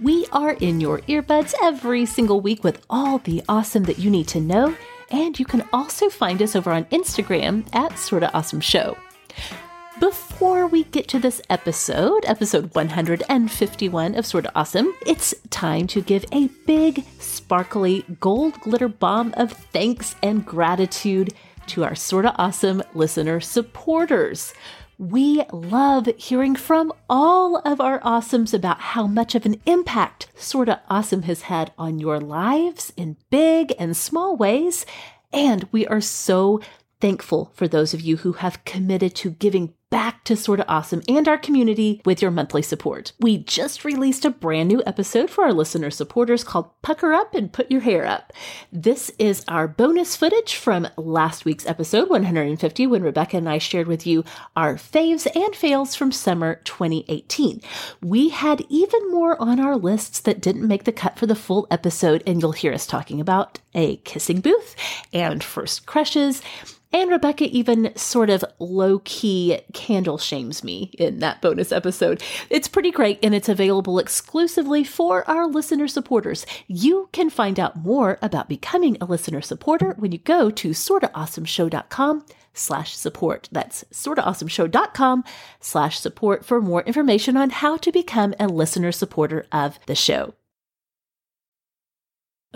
We are in your earbuds every single week with all the awesome that you need to know, and you can also find us over on Instagram at Sorta Awesome Show. Before we get to this episode, episode 151 of Sorta Awesome, it's time to give a big, sparkly gold glitter bomb of thanks and gratitude to our Sorta Awesome listener supporters. We love hearing from all of our awesomes about how much of an impact Sorta Awesome has had on your lives in big and small ways. And we are so thankful for those of you who have committed to giving back to Sorta Awesome and our community with your monthly support. We just released a brand new episode for our listener supporters called Pucker Up and Put Your Hair Up. This is our bonus footage from last week's episode 150 when Rebecca and I shared with you our faves and fails from summer 2018. We had even more on our lists that didn't make the cut for the full episode, and you'll hear us talking about a kissing booth and first crushes and Rebecca even sort of low key candle shames me in that bonus episode. It's pretty great and it's available exclusively for our listener supporters. You can find out more about becoming a listener supporter when you go to sortaawesomeshow.com slash support. That's sortaawesomeshow.com slash support for more information on how to become a listener supporter of the show.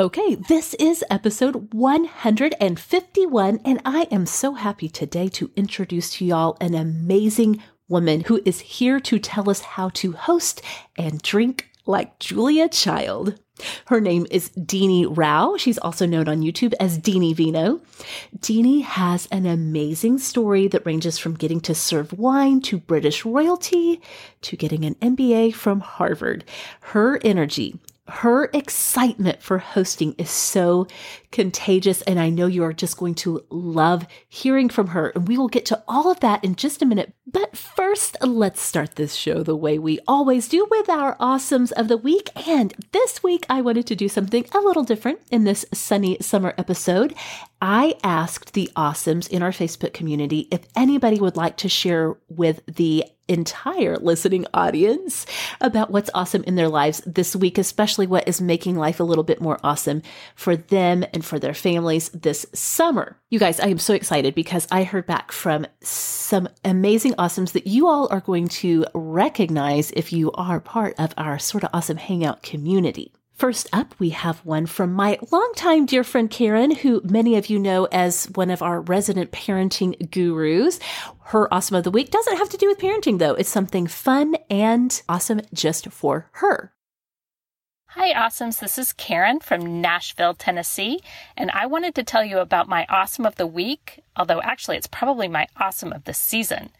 Okay, this is episode 151, and I am so happy today to introduce to y'all an amazing woman who is here to tell us how to host and drink like Julia Child. Her name is Deanie Rao. She's also known on YouTube as Deanie Vino. Deanie has an amazing story that ranges from getting to serve wine to British royalty to getting an MBA from Harvard. Her energy, her excitement for hosting is so contagious, and I know you are just going to love hearing from her. And we will get to all of that in just a minute. But first, let's start this show the way we always do with our awesomes of the week. And this week, I wanted to do something a little different in this sunny summer episode. I asked the awesomes in our Facebook community if anybody would like to share with the entire listening audience about what's awesome in their lives this week, especially what is making life a little bit more awesome for them and for their families this summer. You guys, I am so excited because I heard back from some amazing awesomes that you all are going to recognize if you are part of our Sorta Awesome Hangout community. First up, we have one from my longtime dear friend Karen, who many of you know as one of our resident parenting gurus. Her awesome of the week doesn't have to do with parenting, though. It's something fun and awesome just for her. Hi, Awesomes. This is Karen from Nashville, Tennessee, and I wanted to tell you about my awesome of the week, although actually it's probably my awesome of the season.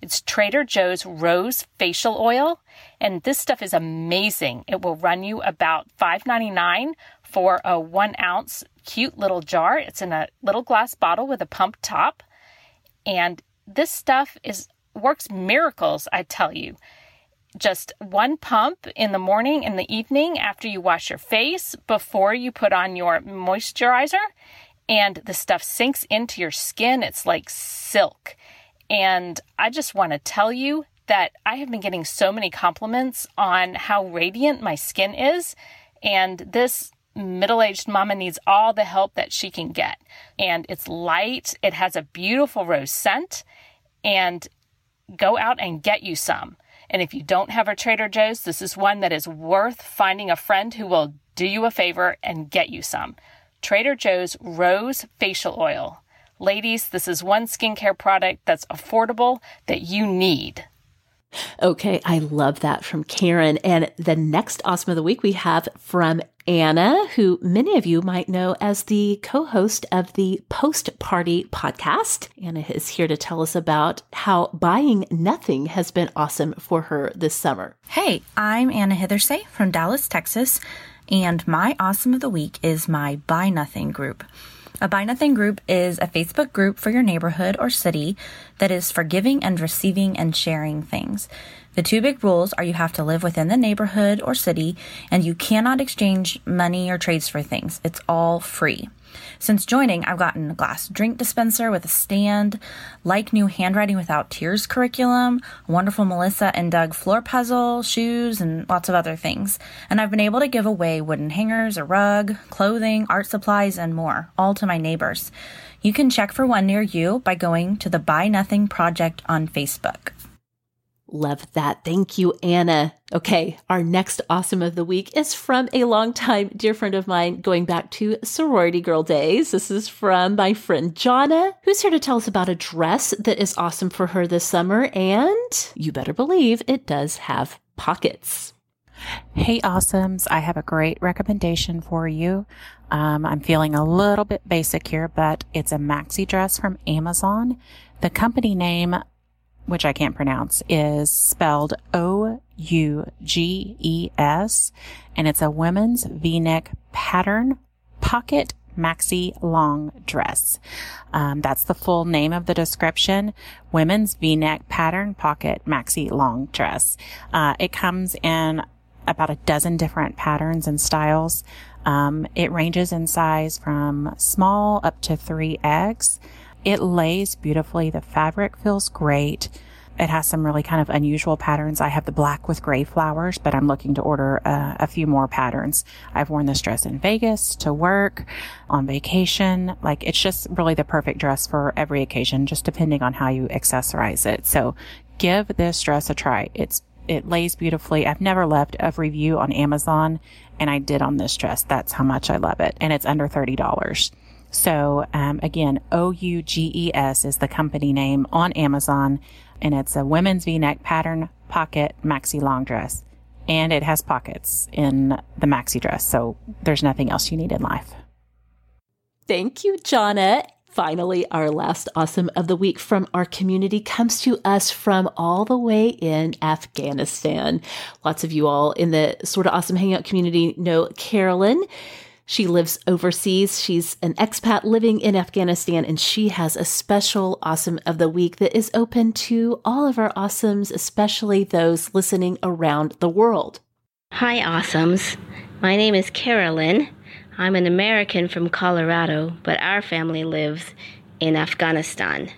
It's Trader Joe's Rose Facial Oil, and this stuff is amazing. It will run you about $5.99 for a one ounce cute little jar. It's in a little glass bottle with a pump top, and this stuff is works miracles, I tell you. Just one pump in the morning and the evening after you wash your face before you put on your moisturizer, and the stuff sinks into your skin. It's like silk. And I just want to tell you that I have been getting so many compliments on how radiant my skin is. And this middle aged mama needs all the help that she can get. And it's light, it has a beautiful rose scent, and go out and get you some. And if you don't have a Trader Joe's, this is one that is worth finding a friend who will do you a favor and get you some. Trader Joe's Rose Facial Oil. Ladies, this is one skincare product that's affordable that you need. Okay, I love that from Karen. And the next awesome of the week we have from Anna, who many of you might know as the co host of the Post Party podcast. Anna is here to tell us about how buying nothing has been awesome for her this summer. Hey, I'm Anna Hithersay from Dallas, Texas. And my awesome of the week is my Buy Nothing group. A Buy Nothing group is a Facebook group for your neighborhood or city that is for giving and receiving and sharing things. The two big rules are you have to live within the neighborhood or city and you cannot exchange money or trades for things. It's all free. Since joining, I've gotten a glass drink dispenser with a stand, like new handwriting without tears curriculum, wonderful Melissa and Doug floor puzzle, shoes, and lots of other things. And I've been able to give away wooden hangers, a rug, clothing, art supplies, and more, all to my neighbors. You can check for one near you by going to the Buy Nothing Project on Facebook. Love that. Thank you, Anna. Okay, our next awesome of the week is from a longtime dear friend of mine going back to sorority girl days. This is from my friend Jonna, who's here to tell us about a dress that is awesome for her this summer. And you better believe it does have pockets. Hey, awesomes. I have a great recommendation for you. Um, I'm feeling a little bit basic here, but it's a maxi dress from Amazon. The company name which I can't pronounce, is spelled O U G E S, and it's a women's v-neck pattern pocket maxi long dress. Um, that's the full name of the description. Women's v-neck pattern pocket maxi long dress. Uh, it comes in about a dozen different patterns and styles. Um, it ranges in size from small up to three X. It lays beautifully. The fabric feels great. It has some really kind of unusual patterns. I have the black with gray flowers, but I'm looking to order uh, a few more patterns. I've worn this dress in Vegas to work, on vacation. Like it's just really the perfect dress for every occasion, just depending on how you accessorize it. So give this dress a try. It's it lays beautifully. I've never left a review on Amazon and I did on this dress. That's how much I love it. And it's under $30. So, um, again, O-U-G-E-S is the company name on Amazon and it's a women's v-neck pattern pocket maxi long dress. And it has pockets in the maxi dress. So there's nothing else you need in life. Thank you, Jonna. Finally, our last awesome of the week from our community comes to us from all the way in Afghanistan. Lots of you all in the Sorta Awesome hangout community know Carolyn. She lives overseas. She's an expat living in Afghanistan, and she has a special awesome of the week that is open to all of our awesomes, especially those listening around the world. Hi, awesomes. My name is Carolyn. I'm an American from Colorado, but our family lives in Afghanistan.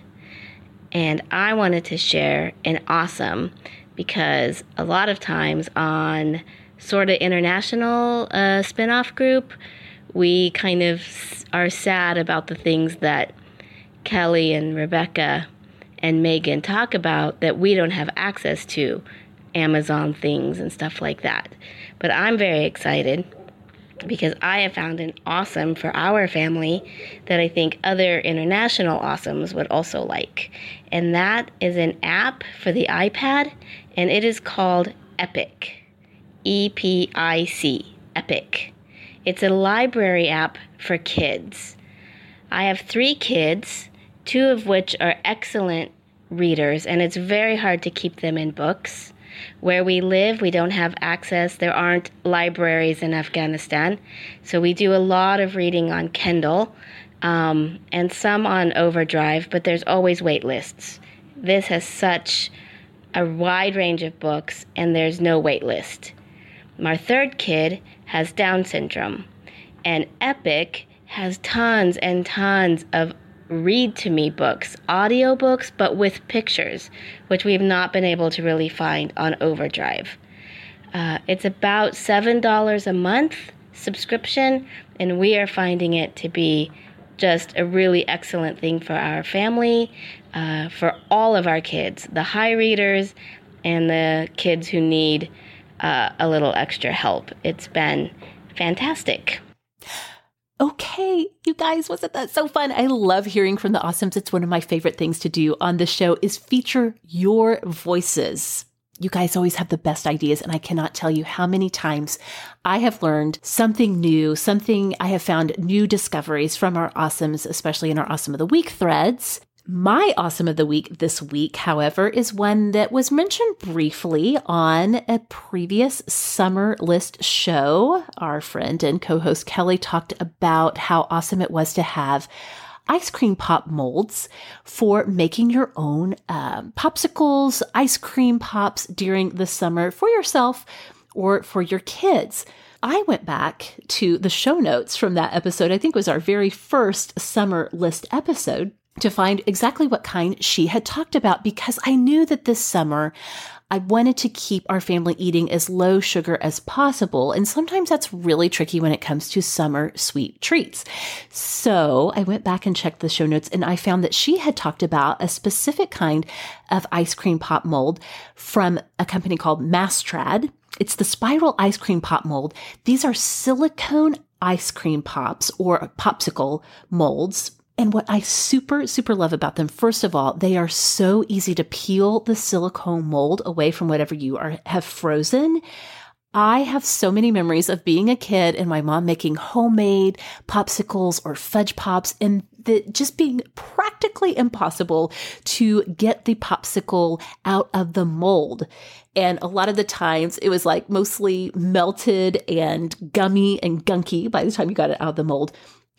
And I wanted to share an awesome because a lot of times on sort of international uh, spin off group, we kind of are sad about the things that Kelly and Rebecca and Megan talk about that we don't have access to Amazon things and stuff like that. But I'm very excited because I have found an awesome for our family that I think other international awesomes would also like. And that is an app for the iPad, and it is called Epic. E P I C. Epic. It's a library app for kids. I have three kids, two of which are excellent readers, and it's very hard to keep them in books. Where we live, we don't have access, there aren't libraries in Afghanistan, so we do a lot of reading on Kindle um, and some on Overdrive, but there's always wait lists. This has such a wide range of books, and there's no wait list. My third kid has Down syndrome, and Epic has tons and tons of read to me books, audio books, but with pictures, which we've not been able to really find on Overdrive. Uh, it's about $7 a month subscription, and we are finding it to be just a really excellent thing for our family, uh, for all of our kids, the high readers and the kids who need uh, a little extra help. It's been fantastic. Okay, you guys, wasn't that so fun? I love hearing from the awesomes. It's one of my favorite things to do on the show is feature your voices. You guys always have the best ideas, and I cannot tell you how many times I have learned something new, something I have found new discoveries from our awesomes, especially in our awesome of the week threads My awesome of the week this week, however, is one that was mentioned briefly on a previous summer list show. Our friend and co host Kelly talked about how awesome it was to have ice cream pop molds for making your own um, popsicles, ice cream pops during the summer for yourself or for your kids. I went back to the show notes from that episode. I think it was our very first summer list episode to find exactly what kind she had talked about because I knew that this summer I wanted to keep our family eating as low sugar as possible. And sometimes that's really tricky when it comes to summer sweet treats. So I went back and checked the show notes and I found that she had talked about a specific kind of ice cream pop mold from a company called Mastrad. It's the spiral ice cream pop mold. These are silicone ice cream pops or popsicle molds and what I super, super love about them, first of all, they are so easy to peel the silicone mold away from whatever you are have frozen. I have so many memories of being a kid and my mom making homemade popsicles or fudge pops and the, just being practically impossible to get the popsicle out of the mold. And a lot of the times it was like mostly melted and gummy and gunky by the time you got it out of the mold.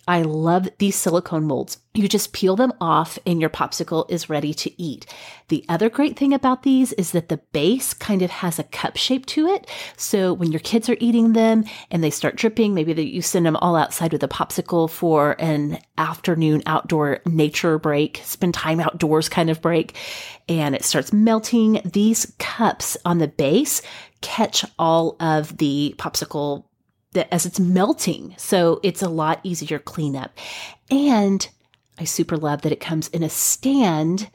I love these silicone molds. You just peel them off and your popsicle is ready to eat. The other great thing about these is that the base kind of has a cup shape to it. So when your kids are eating them and they start dripping, maybe that you send them all outside with a popsicle for an afternoon outdoor nature break, spend time outdoors kind of break, and it starts melting. These cups on the base catch all of the popsicle that as it's melting. So it's a lot easier cleanup. And I super love that it comes in a stand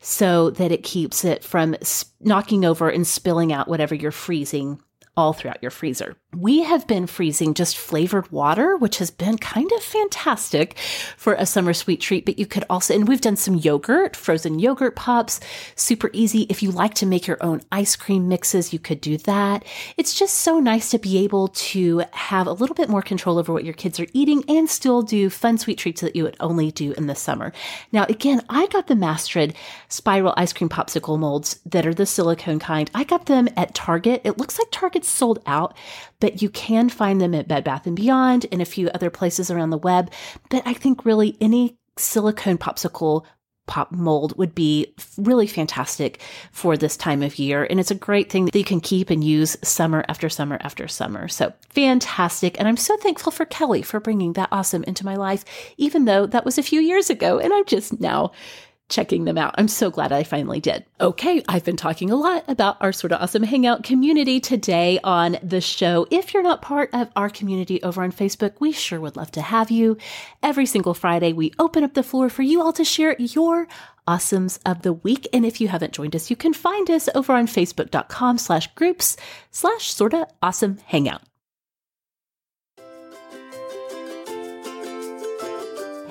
so that it keeps it from knocking over and spilling out whatever you're freezing all throughout your freezer. We have been freezing just flavored water, which has been kind of fantastic for a summer sweet treat. But you could also, and we've done some yogurt, frozen yogurt pops, super easy. If you like to make your own ice cream mixes, you could do that. It's just so nice to be able to have a little bit more control over what your kids are eating and still do fun sweet treats that you would only do in the summer. Now, again, I got the Mastrad spiral ice cream popsicle molds that are the silicone kind. I got them at Target. It looks like Target's sold out, but you can find them at Bed Bath and Beyond and a few other places around the web. But I think really any silicone popsicle pop mold would be really fantastic for this time of year. And it's a great thing that you can keep and use summer after summer after summer. So fantastic. And I'm so thankful for Kelly for bringing that awesome into my life, even though that was a few years ago. And I'm just now checking them out. I'm so glad I finally did. Okay, I've been talking a lot about our Sorta Awesome Hangout community today on the show. If you're not part of our community over on Facebook, we sure would love to have you. Every single Friday, we open up the floor for you all to share your awesomes of the week. And if you haven't joined us, you can find us over on facebook.com slash groups slash sorta awesome hangout.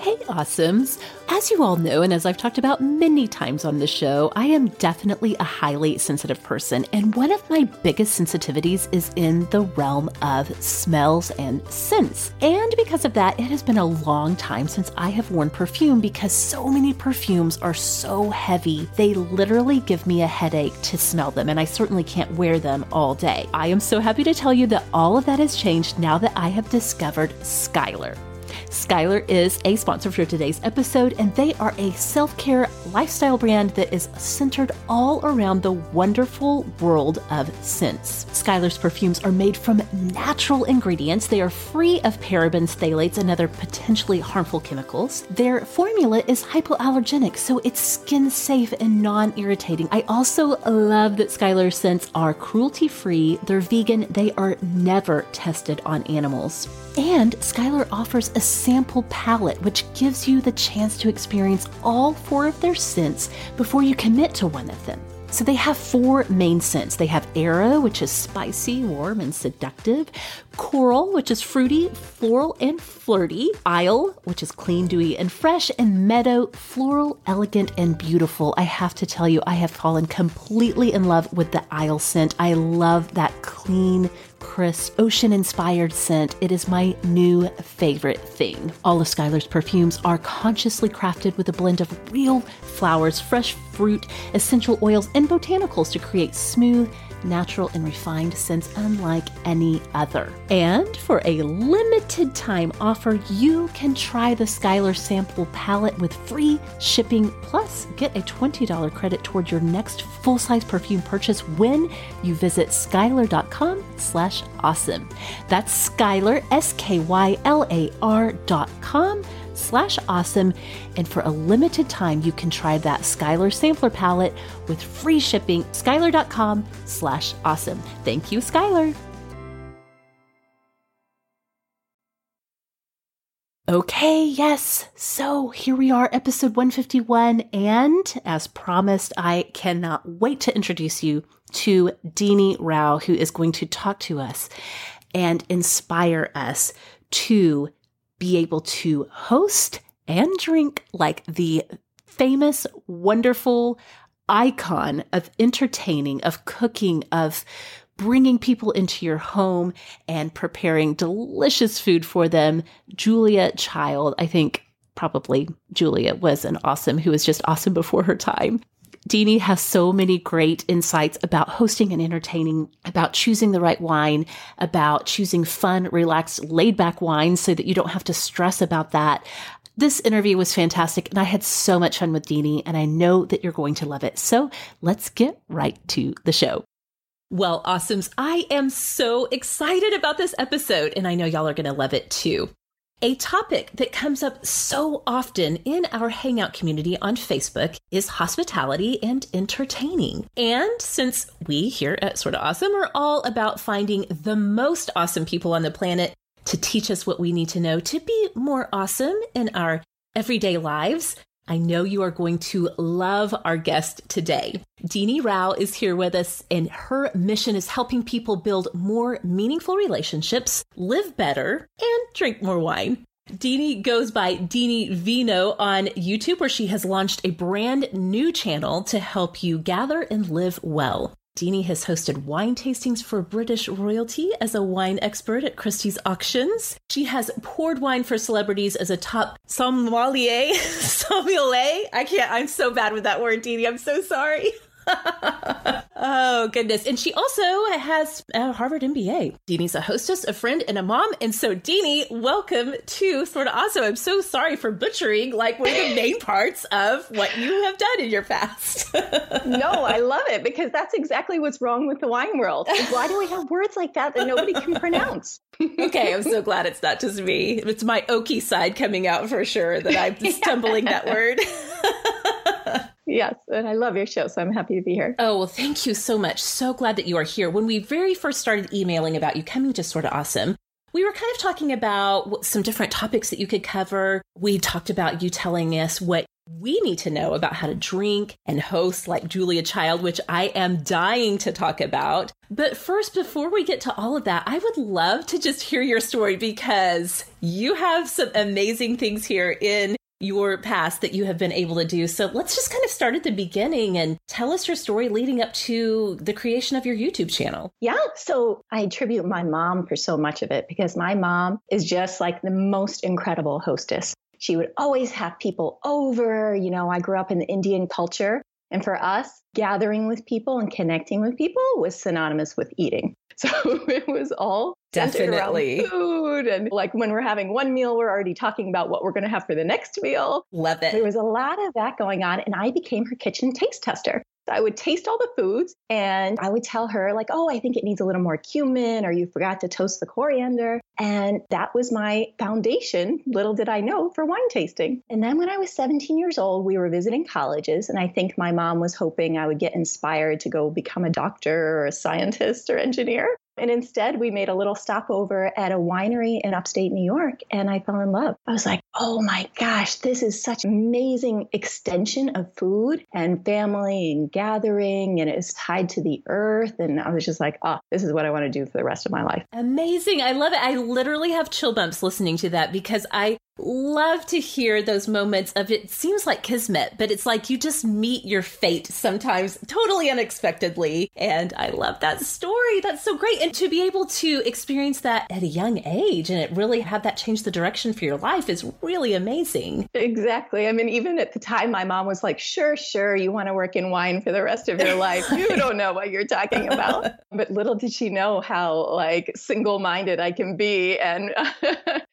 Hey, awesomes. As you all know, and as I've talked about many times on the show, I am definitely a highly sensitive person. And one of my biggest sensitivities is in the realm of smells and scents. And because of that, it has been a long time since I have worn perfume because so many perfumes are so heavy. They literally give me a headache to smell them, and I certainly can't wear them all day. I am so happy to tell you that all of that has changed now that I have discovered Skylar. Skylar is a sponsor for today's episode, and they are a self care lifestyle brand that is centered all around the wonderful world of scents. Skylar's perfumes are made from natural ingredients. They are free of parabens, phthalates, and other potentially harmful chemicals. Their formula is hypoallergenic, so it's skin safe and non irritating. I also love that Skylar scents are cruelty free, they're vegan, they are never tested on animals. And Skylar offers a sample palette, which gives you the chance to experience all four of their scents before you commit to one of them. So they have four main scents. They have Arrow, which is spicy, warm, and seductive. Coral, which is fruity, floral, and flirty. Isle, which is clean, dewy, and fresh. And Meadow, floral, elegant, and beautiful. I have to tell you, I have fallen completely in love with the Isle scent. I love that clean, crisp, ocean inspired scent. It is my new favorite thing. All of Skylar's perfumes are consciously crafted with a blend of real flowers, fresh fruit, essential oils, and botanicals to create smooth, natural, and refined scents unlike any other. And for a limited time offer, you can try the Skylar sample palette with free shipping plus get a $20 credit toward your next full-size perfume purchase when you visit skylar.com slash awesome. That's Skylar, S-K-Y-L-A-R dot com slash awesome. And for a limited time, you can try that Skylar sampler palette with free shipping. Skylar.com slash awesome. Thank you, Skylar. Okay, yes. So here we are, episode 151. And as promised, I cannot wait to introduce you to Deanie Rao, who is going to talk to us and inspire us to be able to host and drink like the famous, wonderful icon of entertaining, of cooking, of bringing people into your home and preparing delicious food for them. Julia Child, I think probably Julia was an awesome, who was just awesome before her time. Deanie has so many great insights about hosting and entertaining, about choosing the right wine, about choosing fun, relaxed, laid back wines so that you don't have to stress about that. This interview was fantastic and I had so much fun with Deanie and I know that you're going to love it. So let's get right to the show. Well, awesomes, I am so excited about this episode and I know y'all are going to love it too. A topic that comes up so often in our Hangout community on Facebook is hospitality and entertaining. And since we here at Sorta Awesome are all about finding the most awesome people on the planet to teach us what we need to know to be more awesome in our everyday lives, I know you are going to love our guest today. Deanie Rao is here with us, and her mission is helping people build more meaningful relationships, live better, and drink more wine. Deanie goes by Deanie Vino on YouTube, where she has launched a brand new channel to help you gather and live well. Deanie has hosted wine tastings for British royalty as a wine expert at Christie's Auctions. She has poured wine for celebrities as a top sommelier. sommelier? I can't, I'm so bad with that word, Deanie. I'm so sorry. oh goodness. And she also has a harvard mba deanie's a hostess a friend and a mom. And so deanie welcome to Sorta Awesome. I'm so sorry for butchering like one of the main parts of what you have done in your past. No i love it because that's exactly what's wrong with the wine world. Why do we have words like that that nobody can pronounce? Okay i'm so glad it's not just me. It's my oaky side coming out for sure that i'm stumbling that word Yes, and I love your show, so I'm happy to be here. Oh, well, thank you so much. So glad that you are here. When we very first started emailing about you coming to Sorta Awesome, we were kind of talking about some different topics that you could cover. We talked about you telling us what we need to know about how to drink and host like Julia Child, which I am dying to talk about. But first, before we get to all of that, I would love to just hear your story because you have some amazing things here in your past that you have been able to do. So let's just kind of start at the beginning and tell us your story leading up to the creation of your YouTube channel. Yeah. So I attribute my mom for so much of it because my mom is just like the most incredible hostess. She would always have people over. You know, I grew up in the Indian culture. And for us, gathering with people and connecting with people was synonymous with eating. So it was all definitely food. And like when we're having one meal, we're already talking about what we're going to have for the next meal. Love it. There was a lot of that going on. And I became her kitchen taste tester. I would taste all the foods and I would tell her, like, oh, I think it needs a little more cumin, or you forgot to toast the coriander. And that was my foundation, little did I know, for wine tasting. And then when I was 17 years old, we were visiting colleges. And I think my mom was hoping I would get inspired to go become a doctor or a scientist or engineer. And instead, we made a little stopover at a winery in upstate New York, and I fell in love. I was like, oh my gosh, this is such an amazing extension of food and family and gathering, and it's tied to the earth. And I was just like, oh, this is what I want to do for the rest of my life. Amazing. I love it. I literally have chill bumps listening to that because I love to hear those moments of it seems like kismet, but it's like you just meet your fate sometimes totally unexpectedly. And I love that story. That's so great. And to be able to experience that at a young age and it really have that change the direction for your life is really amazing. Exactly. I mean, even at the time, my mom was like, sure, sure, you want to work in wine for the rest of your life. You don't know what you're talking about. But little did she know how like single minded I can be. And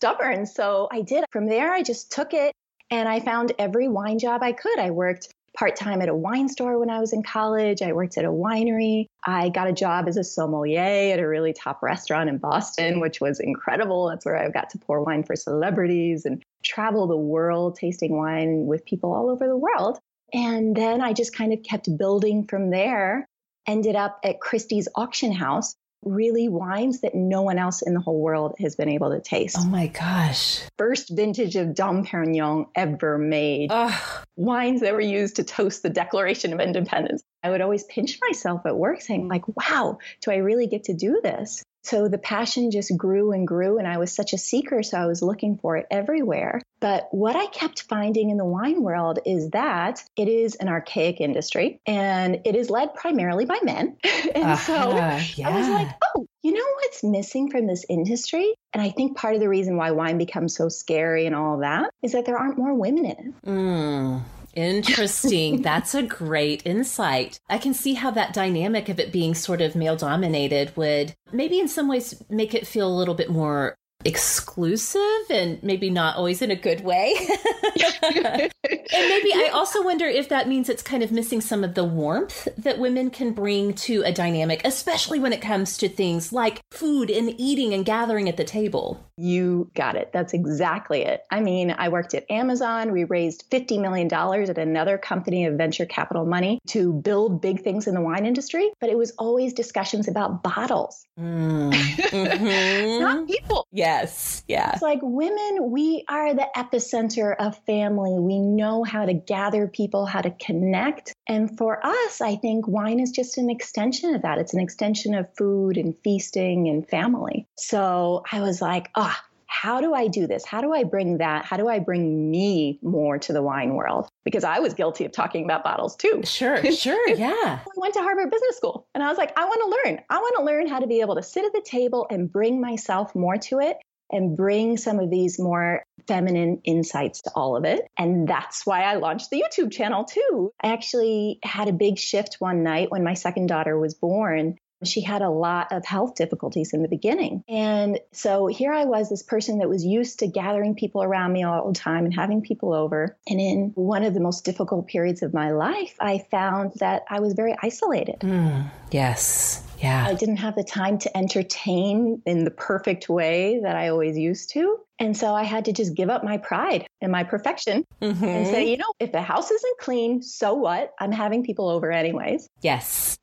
stubborn. So I did. From there, I just took it and I found every wine job I could. I worked part time at a wine store when I was in college. I worked at a winery. I got a job as a sommelier at a really top restaurant in Boston, which was incredible. That's where I got to pour wine for celebrities and travel the world tasting wine with people all over the world. And then I just kind of kept building from there. Ended up at Christie's auction house, really wines that no one else in the whole world has been able to taste. Oh my gosh. First vintage of Dom Perignon ever made. Ugh. Wines that were used to toast the Declaration of Independence. I would always pinch myself at work saying like, wow, do I really get to do this? So the passion just grew and grew, and I was such a seeker, so I was looking for it everywhere. But what I kept finding in the wine world is that it is an archaic industry and it is led primarily by men. and uh-huh, so yeah. I was like, oh, you know what's missing from this industry? And I think part of the reason why wine becomes so scary and all that is that there aren't more women in it. Mm. Interesting. That's a great insight. I can see how that dynamic of it being sort of male dominated would maybe in some ways make it feel a little bit more exclusive and maybe not always in a good way. and maybe I also wonder if that means it's kind of missing some of the warmth that women can bring to a dynamic, especially when it comes to things like food and eating and gathering at the table. You got it. That's exactly it. I mean, I worked at Amazon. We raised $50 million at another company of venture capital money to build big things in the wine industry, but it was always discussions about bottles, mm. mm-hmm. not people. Yes. Yeah. It's like women, we are the epicenter of family. We know how to gather people, how to connect. And for us, I think wine is just an extension of that. It's an extension of food and feasting and family. So I was like, ah, oh, how do I do this? How do I bring that? How do I bring me more to the wine world? Because I was guilty of talking about bottles too. Sure, sure, yeah. I went to Harvard Business School and I was like, I want to learn. I want to learn how to be able to sit at the table and bring myself more to it and bring some of these more feminine insights to all of it. And that's why I launched the YouTube channel too. I actually had a big shift one night when my second daughter was born she had a lot of health difficulties in the beginning. And so here I was, this person that was used to gathering people around me all the time and having people over. And in one of the most difficult periods of my life, I found that I was very isolated. Mm, yes. Yeah. I didn't have the time to entertain in the perfect way that I always used to. And so I had to just give up my pride and my perfection mm-hmm. and say, you know, if the house isn't clean, so what? I'm having people over anyways. Yes.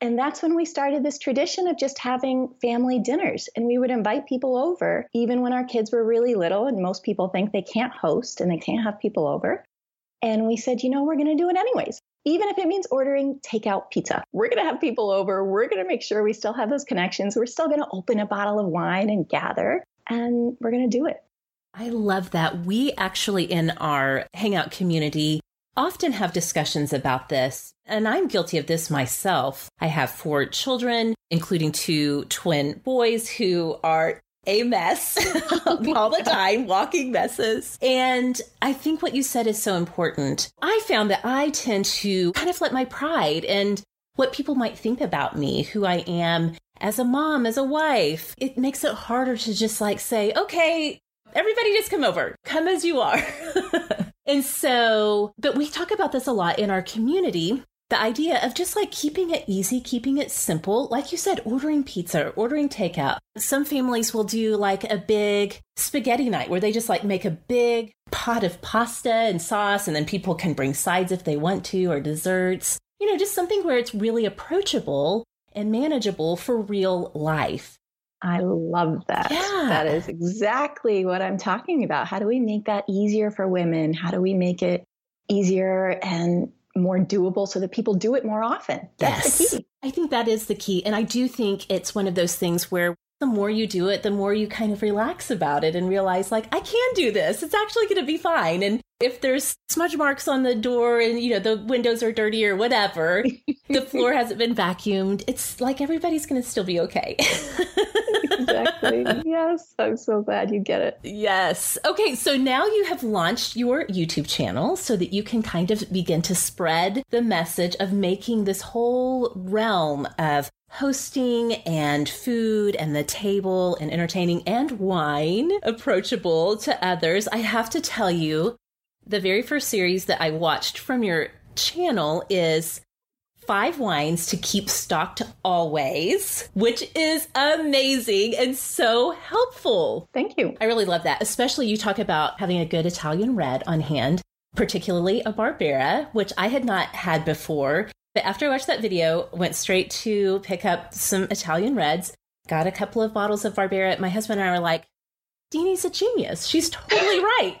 and that's when we started this tradition of just having family dinners. And we would invite people over, even when our kids were really little. And most people think they can't host and they can't have people over. And we said, you know, we're going to do it anyways. Even if it means ordering takeout pizza, we're going to have people over. We're going to make sure we still have those connections. We're still going to open a bottle of wine and gather and we're going to do it. I love that. We actually, in our Hangout community, often have discussions about this. And I'm guilty of this myself. I have four children, including two twin boys who are a mess all the time, walking messes. And I think what you said is so important. I found that I tend to kind of let my pride and what people might think about me, who I am as a mom, as a wife, it makes it harder to just like say, okay, everybody just come over, come as you are. and so, but we talk about this a lot in our community. The idea of just like keeping it easy, keeping it simple. Like you said, ordering pizza, ordering takeout. Some families will do like a big spaghetti night where they just like make a big pot of pasta and sauce, and then people can bring sides if they want to or desserts. You know, just something where it's really approachable and manageable for real life. I love that. Yeah. That is exactly what I'm talking about. How do we make that easier for women? How do we make it easier and more doable so that people do it more often? That's yes. the key. I think that is the key. And I do think it's one of those things where the more you do it, the more you kind of relax about it and realize, like, I can do this. It's actually going to be fine. And if there's smudge marks on the door and, you know, the windows are dirty or whatever, the floor hasn't been vacuumed, it's like everybody's going to still be okay. exactly. Yes. I'm so glad you get it. Yes. Okay. So now you have launched your YouTube channel so that you can kind of begin to spread the message of making this whole realm of hosting and food and the table and entertaining and wine approachable to others. I have to tell you, the very first series that I watched from your channel is five wines to keep stocked always, which is amazing and so helpful. Thank you. I really love that. Especially you talk about having a good Italian red on hand, particularly a Barbera, which I had not had before. But after I watched that video, went straight to pick up some Italian reds, got a couple of bottles of Barbera. My husband and I were like, Deanie's a genius. She's totally right.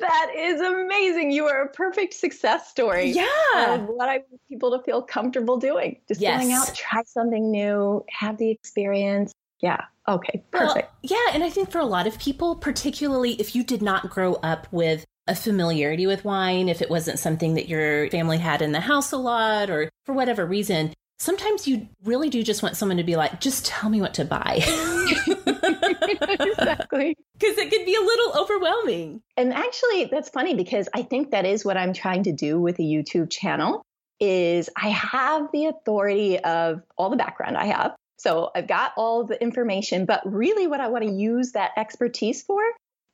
that is amazing. You are a perfect success story. Yeah. what I want people to feel comfortable doing. Just yes. going out, try something new, have the experience. Yeah. Okay. Perfect. Well, yeah. And I think for a lot of people, particularly if you did not grow up with a familiarity with wine, if it wasn't something that your family had in the house a lot, or for whatever reason, sometimes you really do just want someone to be like, just tell me what to buy. exactly. Because it can be a little overwhelming. And actually, that's funny because I think that is what I'm trying to do with a YouTube channel is I have the authority of all the background I have. So I've got all the information, but really what I want to use that expertise for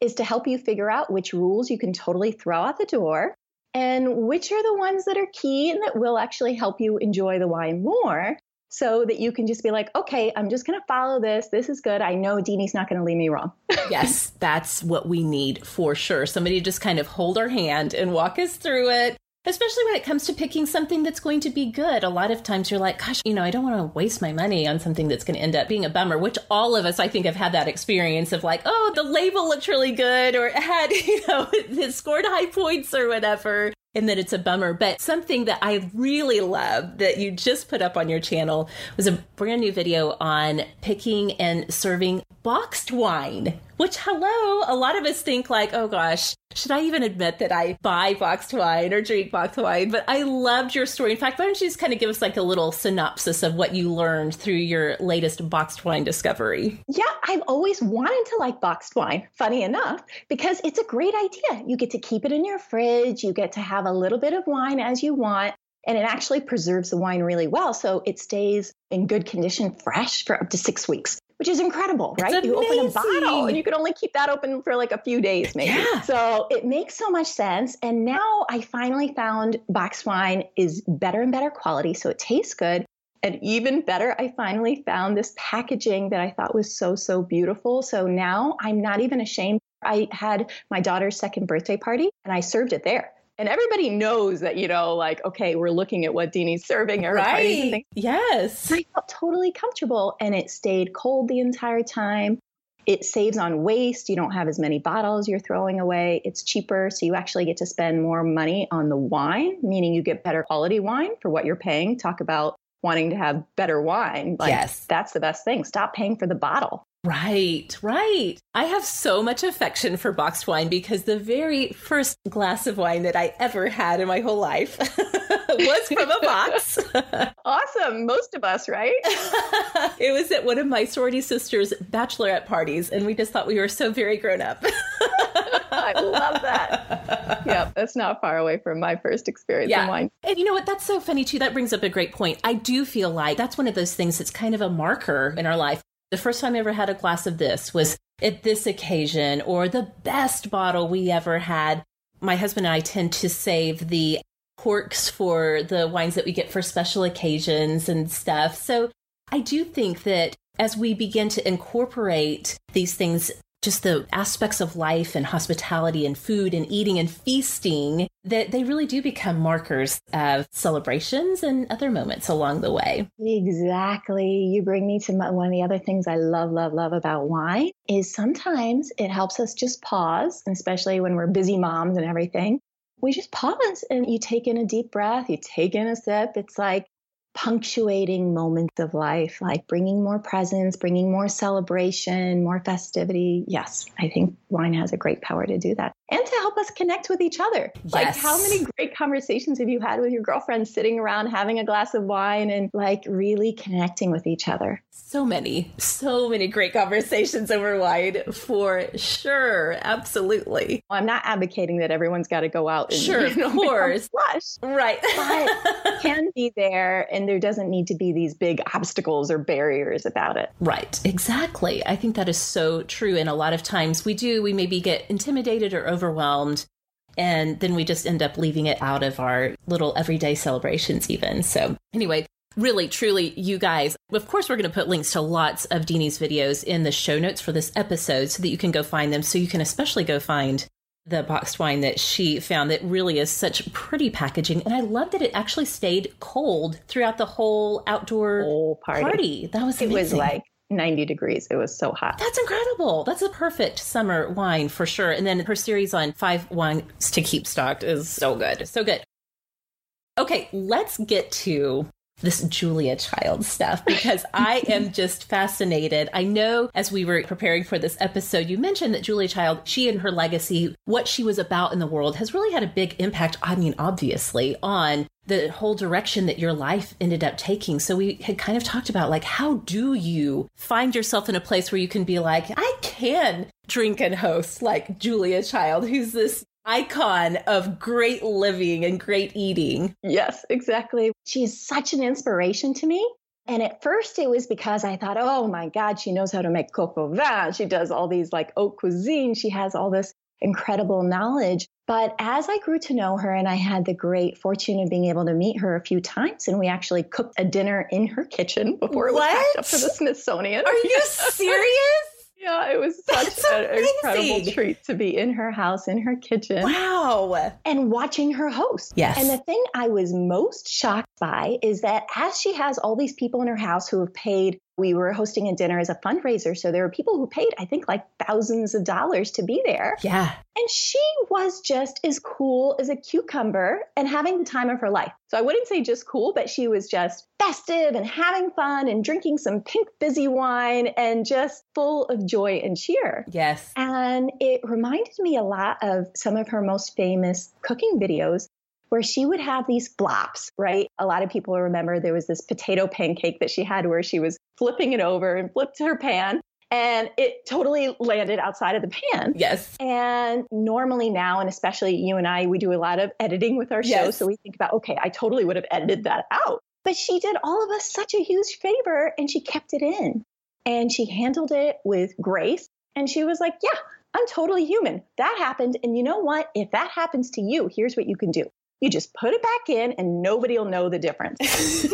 is to help you figure out which rules you can totally throw out the door and which are the ones that are key and that will actually help you enjoy the wine more so that you can just be like, okay, I'm just going to follow this. This is good. I know Deanie's not going to lead me wrong. yes, that's what we need for sure. Somebody just kind of hold our hand and walk us through it especially when it comes to picking something that's going to be good. A lot of times you're like, gosh, you know, I don't want to waste my money on something that's going to end up being a bummer, which all of us, I think, have had that experience of like, oh, the label looks really good or it had, you know, it scored high points or whatever. And that it's a bummer. But something that I really love that you just put up on your channel was a brand new video on picking and serving boxed wine which, hello, a lot of us think like, oh gosh, should I even admit that I buy boxed wine or drink boxed wine? But I loved your story. In fact, why don't you just kind of give us like a little synopsis of what you learned through your latest boxed wine discovery? Yeah, I've always wanted to like boxed wine, funny enough, because it's a great idea. You get to keep it in your fridge, you get to have a little bit of wine as you want. And it actually preserves the wine really well. So it stays in good condition, fresh for up to six weeks which is incredible, right? You open a bottle and you can only keep that open for like a few days, maybe. Yeah. So it makes so much sense. And now I finally found box wine is better and better quality. So it tastes good. And even better, I finally found this packaging that I thought was so, so beautiful. So now I'm not even ashamed. I had my daughter's second birthday party and I served it there and everybody knows that you know like okay we're looking at what Deanie's serving at right. yes. I felt totally comfortable and it stayed cold the entire time. It saves on waste. You don't have as many bottles you're throwing away. It's cheaper so you actually get to spend more money on the wine meaning you get better quality wine for what you're paying. Talk about wanting to have better wine. Like, yes. that's the best thing. Stop paying for the bottle Right, right. I have so much affection for boxed wine because the very first glass of wine that I ever had in my whole life was from a box. awesome. Most of us, right? it was at one of my sorority sisters' bachelorette parties, and we just thought we were so very grown up. I love that. Yep, that's not far away from my first experience yeah. in wine. And you know what? That's so funny too. That brings up a great point. I do feel like that's one of those things that's kind of a marker in our life. The first time I ever had a glass of this was at this occasion, or the best bottle we ever had. My husband and I tend to save the corks for the wines that we get for special occasions and stuff. So I do think that as we begin to incorporate these things just the aspects of life and hospitality and food and eating and feasting that they really do become markers of celebrations and other moments along the way. Exactly. You bring me to my, one of the other things I love, love, love about wine is sometimes it helps us just pause, especially when we're busy moms and everything. We just pause and you take in a deep breath, you take in a sip. It's like, punctuating moments of life, like bringing more presence, bringing more celebration, more festivity. Yes, I think wine has a great power to do that and to help us connect with each other. Yes. Like, how many great conversations have you had with your girlfriend sitting around having a glass of wine and like really connecting with each other? So many, so many great conversations over wine for sure. Absolutely. I'm not advocating that everyone's got to go out and Sure, you know, of course. flush. Right. But can be there and there doesn't need to be these big obstacles or barriers about it. Right, exactly. I think that is so true. And a lot of times we do, we maybe get intimidated or overwhelmed, and then we just end up leaving it out of our little everyday celebrations, even. So, anyway, really, truly, you guys, of course, we're going to put links to lots of Deanie's videos in the show notes for this episode so that you can go find them. So, you can especially go find the boxed wine that she found that really is such pretty packaging. And I love that it actually stayed cold throughout the whole outdoor Whole party. party. That was amazing. It was like 90 degrees. It was so hot. That's incredible. That's a perfect summer wine for sure. And then her series on five wines to keep stocked is so good. So good. Okay, let's get to this Julia Child stuff because I am just fascinated. I know as we were preparing for this episode, you mentioned that Julia Child, she and her legacy, what she was about in the world has really had a big impact, I mean, obviously, on the whole direction that your life ended up taking. So we had kind of talked about like how do you find yourself in a place where you can be like, I can drink and host like Julia Child, who's this icon of great living and great eating. Yes, exactly. She's such an inspiration to me. And at first it was because I thought, oh my God, she knows how to make coq au vin. She does all these like haute cuisine. She has all this incredible knowledge. But as I grew to know her and I had the great fortune of being able to meet her a few times, and we actually cooked a dinner in her kitchen before it was packed up for the Smithsonian. Are you serious? Yeah, it was such That's an incredible treat to be in her house, in her kitchen. Wow. and watching her host. Yes. And the thing I was most shocked by is that as she has all these people in her house who have paid, we were hosting a dinner as a fundraiser. So there were people who paid, I think, like thousands of dollars to be there. Yeah. And she was just as cool as a cucumber and having the time of her life. So I wouldn't say just cool, but she was just festive and having fun and drinking some pink fizzy wine and just full of joy and cheer. Yes. And it reminded me a lot of some of her most famous cooking videos where she would have these flops, right? A lot of people remember there was this potato pancake that she had where she was flipping it over and flipped her pan and it totally landed outside of the pan. Yes. And normally now, and especially you and I, we do a lot of editing with our show. Yes. So we think about, okay, I totally would have edited that out. But she did all of us such a huge favor and she kept it in and she handled it with grace. And she was like, yeah, I'm totally human. That happened. And you know what? If that happens to you, here's what you can do. You just put it back in and nobody will know the difference.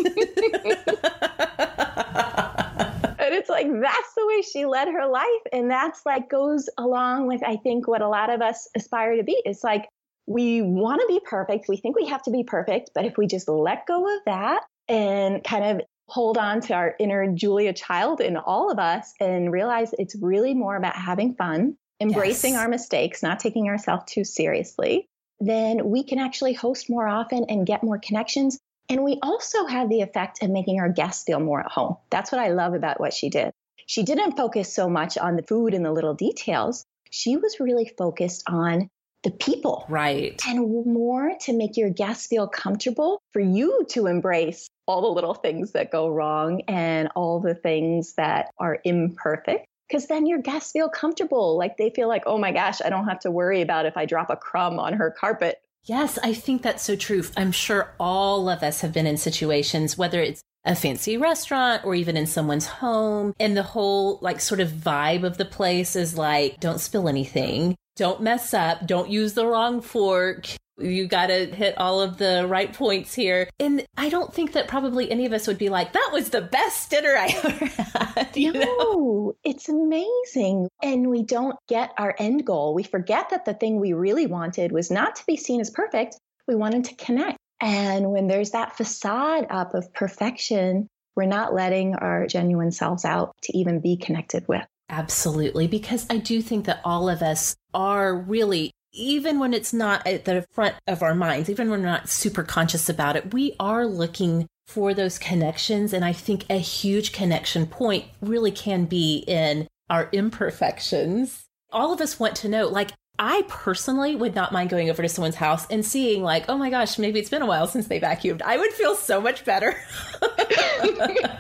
And it's like that's the way she led her life. And that's like goes along with, I think, what a lot of us aspire to be. It's like we want to be perfect. We think we have to be perfect. But if we just let go of that and kind of hold on to our inner Julia child in all of us and realize it's really more about having fun, embracing Yes. our mistakes, not taking ourselves too seriously, then we can actually host more often and get more connections. And we also have the effect of making our guests feel more at home. That's what I love about what she did. She didn't focus so much on the food and the little details. She was really focused on the people right. and more to make your guests feel comfortable for you to embrace all the little things that go wrong and all the things that are imperfect. Because then your guests feel comfortable. Like they feel like, oh my gosh, I don't have to worry about if I drop a crumb on her carpet. Yes, I think that's so true. I'm sure all of us have been in situations, whether it's a fancy restaurant or even in someone's home, and the whole like sort of vibe of the place is like, don't spill anything, don't mess up, don't use the wrong fork. You got to hit all of the right points here. And I don't think that probably any of us would be like, that was the best dinner I ever had. You know? It's amazing. And we don't get our end goal. We forget that the thing we really wanted was not to be seen as perfect. We wanted to connect. And when there's that facade up of perfection, we're not letting our genuine selves out to even be connected with. Absolutely, because I do think that all of us are really, even when it's not at the front of our minds, even when we're not super conscious about it, we are looking for those connections. And I think a huge connection point really can be in our imperfections. All of us want to know, like, I personally would not mind going over to someone's house and seeing, like, oh my gosh, maybe it's been a while since they vacuumed. I would feel so much better.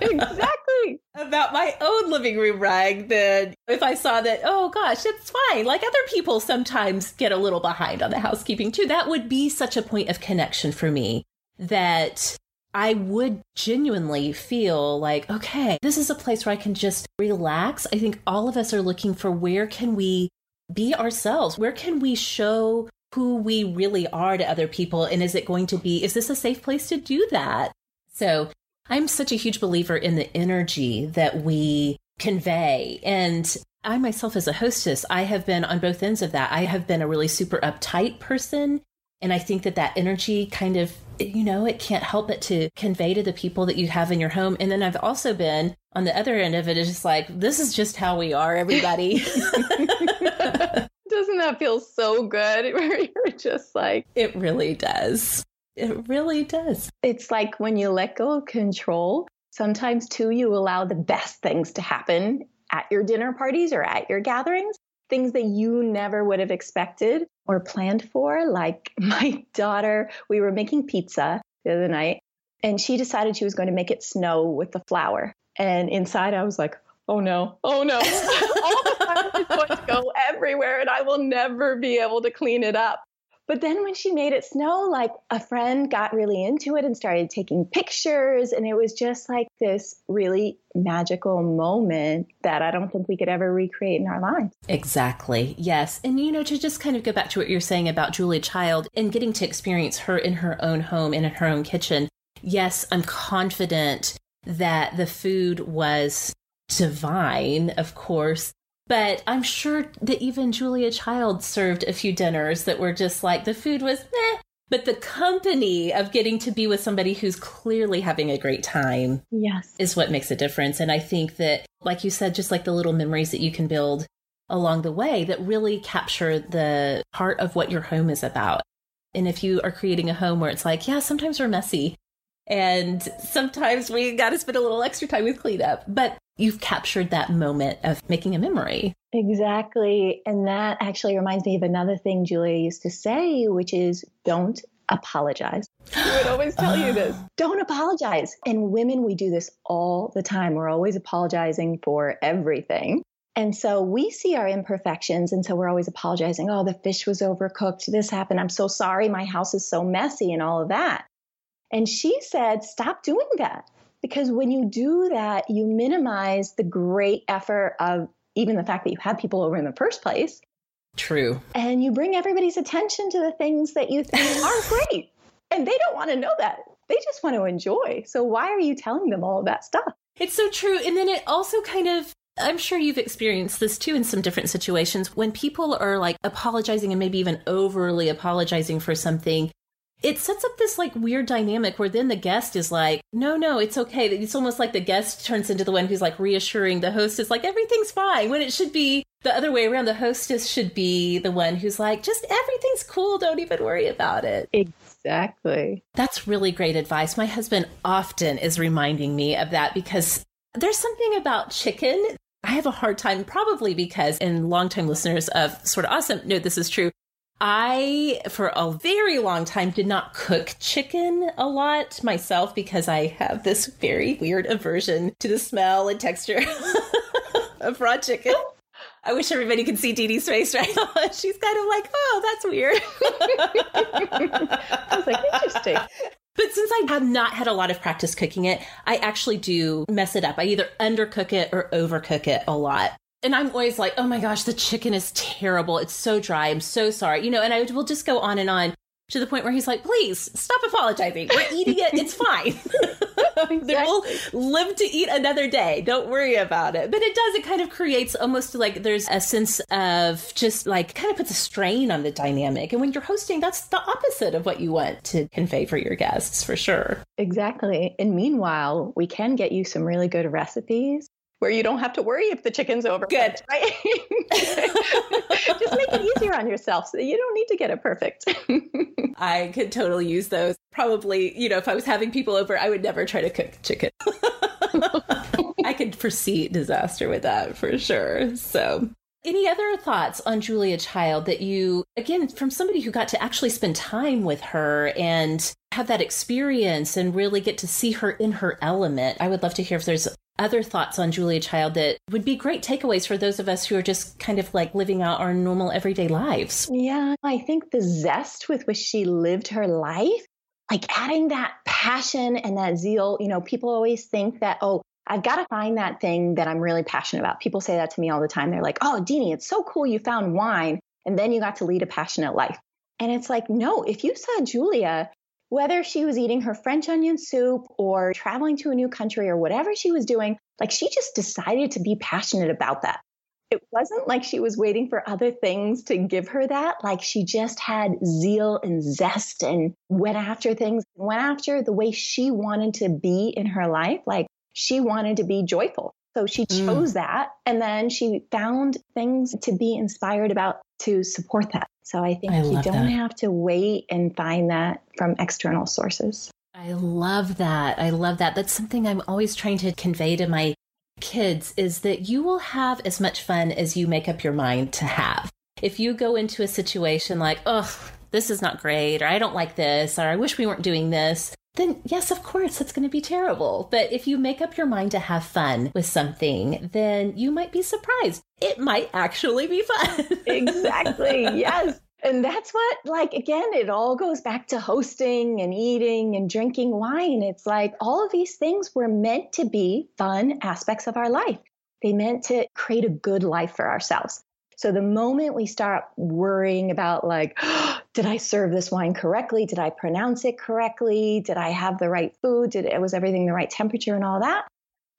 exactly. About my own living room rag than if I saw that, oh gosh, it's fine. Like other people sometimes get a little behind on the housekeeping too. That would be such a point of connection for me that I would genuinely feel like, okay, this is a place where I can just relax. I think all of us are looking for where can we be ourselves? Where can we show who we really are to other people? And is it going to be, is this a safe place to do that? So I'm such a huge believer in the energy that we convey. And I myself, as a hostess, I have been on both ends of that. I have been a really super uptight person. And I think that that energy kind of you know, it can't help but to convey to the people that you have in your home. And then I've also been on the other end of it, it is just like, this is just how we are, everybody. Doesn't that feel so good? Where you're just like, it really does. It really does. It's like when you let go of control, sometimes too, you allow the best things to happen at your dinner parties or at your gatherings things that you never would have expected or planned for. Like my daughter, we were making pizza the other night, and she decided she was going to make it snow with the flour. And inside, I was like, oh no, oh no. All the flour is going to go everywhere, and I will never be able to clean it up. But then when she made it snow, like a friend got really into it and started taking pictures. And it was just like this really magical moment that I don't think we could ever recreate in our lives. Exactly. Yes. And, you know, to just kind of go back to what you're saying about Julia Child and getting to experience her in her own home and in her own kitchen. Yes, I'm confident that the food was divine, of course, but I'm sure that even Julia Child served a few dinners that were just like the food was eh. But the company of getting to be with somebody who's clearly having a great time yes. is what makes a difference. And I think that, like you said, just like the little memories that you can build along the way that really capture the heart of what your home is about. And if you are creating a home where it's like, yeah, sometimes we're messy and sometimes we got to spend a little extra time with cleanup, but you've captured that moment of making a memory. Exactly. And that actually reminds me of another thing Julia used to say, which is don't apologize. She would always tell you this don't apologize. And women, we do this all the time. We're always apologizing for everything. And so we see our imperfections. And so we're always apologizing. Oh, the fish was overcooked. This happened. I'm so sorry. My house is so messy and all of that. And she said, stop doing that. Because when you do that, you minimize the great effort of even the fact that you have people over in the first place. True. And you bring everybody's attention to the things that you think are great. And they don't want to know that. They just want to enjoy. So why are you telling them all of that stuff? It's so true. And then it also kind of I'm sure you've experienced this too in some different situations when people are like apologizing and maybe even overly apologizing for something it sets up this like weird dynamic where then the guest is like, no, no, it's okay. It's almost like the guest turns into the one who's like reassuring the hostess, like, everything's fine. When it should be the other way around. The hostess should be the one who's like, just everything's cool. Don't even worry about it. Exactly. That's really great advice. My husband often is reminding me of that because there's something about chicken. I have a hard time, probably because, and longtime listeners of Sorta Awesome know this is true. I, for a very long time, did not cook chicken a lot myself because I have this very weird aversion to the smell and texture of raw chicken. I wish everybody could see Deanie's face right now. She's kind of like, oh, that's weird. I was like, interesting. But since I have not had a lot of practice cooking it, I actually do mess it up. I either undercook it or overcook it a lot and I'm always like, oh my gosh, the chicken is terrible. It's so dry. I'm so sorry. You know, and I will just go on and on to the point where he's like, please stop apologizing. We're eating it. It's fine. exactly. we'll live to eat another day. Don't worry about it. But it does, it kind of creates almost like there's a sense of just like kind of puts a strain on the dynamic. And when you're hosting, that's the opposite of what you want to convey for your guests, for sure. Exactly. And meanwhile, we can get you some really good recipes where you don't have to worry if the chicken's over. Good. Right? Just make it easier on yourself so you don't need to get it perfect. I could totally use those. Probably, you know, if I was having people over, I would never try to cook chicken. I could foresee disaster with that for sure. So, any other thoughts on Julia Child that you, again, from somebody who got to actually spend time with her and have that experience and really get to see her in her element? I would love to hear if there's other thoughts on Julia Child that would be great takeaways for those of us who are just kind of like living out our normal everyday lives. Yeah, I think the zest with which she lived her life, like adding that passion and that zeal, you know, people always think that, oh, I've got to find that thing that I'm really passionate about. People say that to me all the time. They're like, oh, Deanie, it's so cool you found wine and then you got to lead a passionate life. And it's like, no, if you saw Julia whether she was eating her French onion soup or traveling to a new country or whatever she was doing, like she just decided to be passionate about that. It wasn't like she was waiting for other things to give her that. Like she just had zeal and zest and went after things, went after the way she wanted to be in her life. Like she wanted to be joyful. So she mm. chose mm. that. And then she found things to be inspired about to support that. So I think I you don't that. have to wait and find that from external sources. I love that. I love that. That's something I'm always trying to convey to my kids is that you will have as much fun as you make up your mind to have. If you go into a situation like, oh, this is not great, or I don't like this, or I wish we weren't doing this, then yes, of course, it's going to be terrible. But if you make up your mind to have fun with something, then you might be surprised. It might actually be fun. exactly. Yes. And that's what, like, again, it all goes back to hosting and eating and drinking wine. It's like all of these things were meant to be fun aspects of our life. They meant to create a good life for ourselves. So the moment we start worrying about, like, oh, did I serve this wine correctly? Did I pronounce it correctly? Did I have the right food? Did it was everything the right temperature and all that?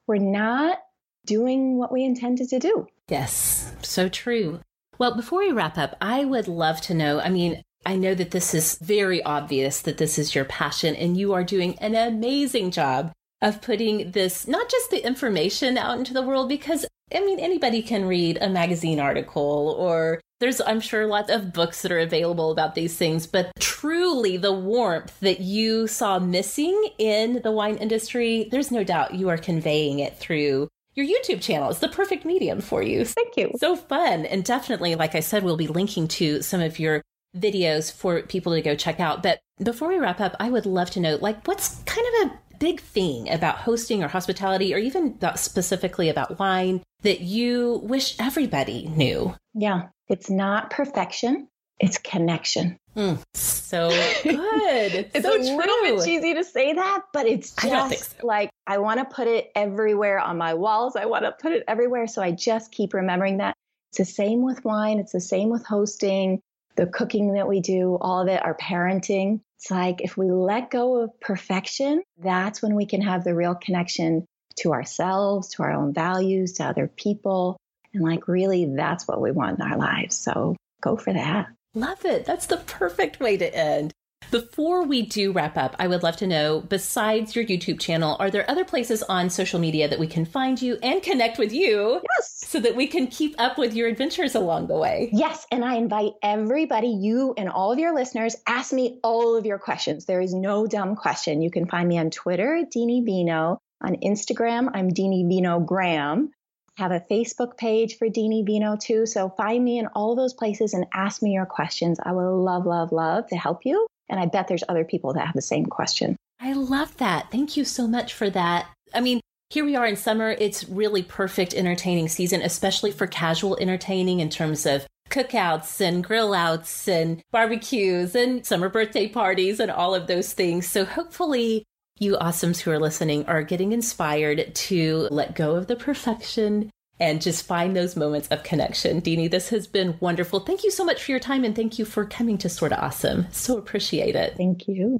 We're not doing what we intended to do. Yes, so true. Well, before we wrap up, I would love to know. I mean, I know that this is very obvious that this is your passion, and you are doing an amazing job of putting this, not just the information out into the world, because I mean, anybody can read a magazine article or there's, I'm sure, lots of books that are available about these things, but truly the warmth that you saw missing in the wine industry, there's no doubt you are conveying it through your YouTube channel. It's the perfect medium for you. Thank you. So fun. And definitely, like I said, we'll be linking to some of your videos for people to go check out. But before we wrap up, I would love to know, like, what's kind of a big thing about hosting or hospitality, or even specifically about wine that you wish everybody knew? Yeah, it's not perfection, it's connection. Mm, so good. it's so a true. little bit cheesy to say that, but it's just so. like I want to put it everywhere on my walls. I want to put it everywhere. So I just keep remembering that. It's the same with wine, it's the same with hosting, the cooking that we do, all of it, our parenting. It's like if we let go of perfection, that's when we can have the real connection to ourselves, to our own values, to other people. And like, really, that's what we want in our lives. So go for that. Love it. That's the perfect way to end. Before we do wrap up, I would love to know besides your YouTube channel, are there other places on social media that we can find you and connect with you? Yes. So that we can keep up with your adventures along the way. Yes. And I invite everybody, you and all of your listeners, ask me all of your questions. There is no dumb question. You can find me on Twitter, Deanie Vino. On Instagram, I'm Deanie Vino Graham I have a Facebook page for Deanie Vino too. So find me in all those places and ask me your questions. I will love, love, love to help you. And I bet there's other people that have the same question. I love that. Thank you so much for that. I mean, here we are in summer. It's really perfect entertaining season, especially for casual entertaining in terms of cookouts and grill outs and barbecues and summer birthday parties and all of those things. So hopefully you awesomes who are listening are getting inspired to let go of the perfection and just find those moments of connection. Deanie, this has been wonderful. Thank you so much for your time and thank you for coming to Sorta Awesome. So appreciate it. Thank you.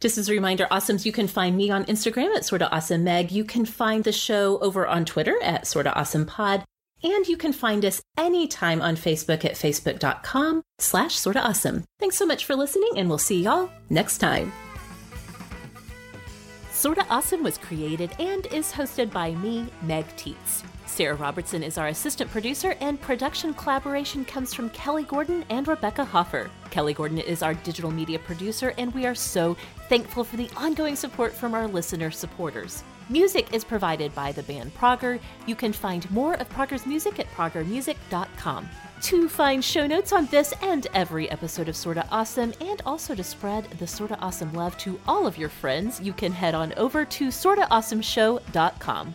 Just as a reminder, Awesomes, you can find me on Instagram at Sorta Awesome Meg. You can find the show over on Twitter at Sorta Awesome Pod. And you can find us anytime on Facebook at facebook.com slash sorta awesome. Thanks so much for listening, and we'll see y'all next time. Sorta Awesome was created and is hosted by me, Meg Tietz. Sarah Robertson is our assistant producer, and production collaboration comes from Kelly Gordon and Rebecca Hoffer. Kelly Gordon is our digital media producer, and we are so thankful for the ongoing support from our listener supporters. Music is provided by the band Prager. You can find more of Prager's music at pragermusic.com. To find show notes on this and every episode of Sorta Awesome, and also to spread the Sorta Awesome love to all of your friends, you can head on over to sortaawesomeshow.com.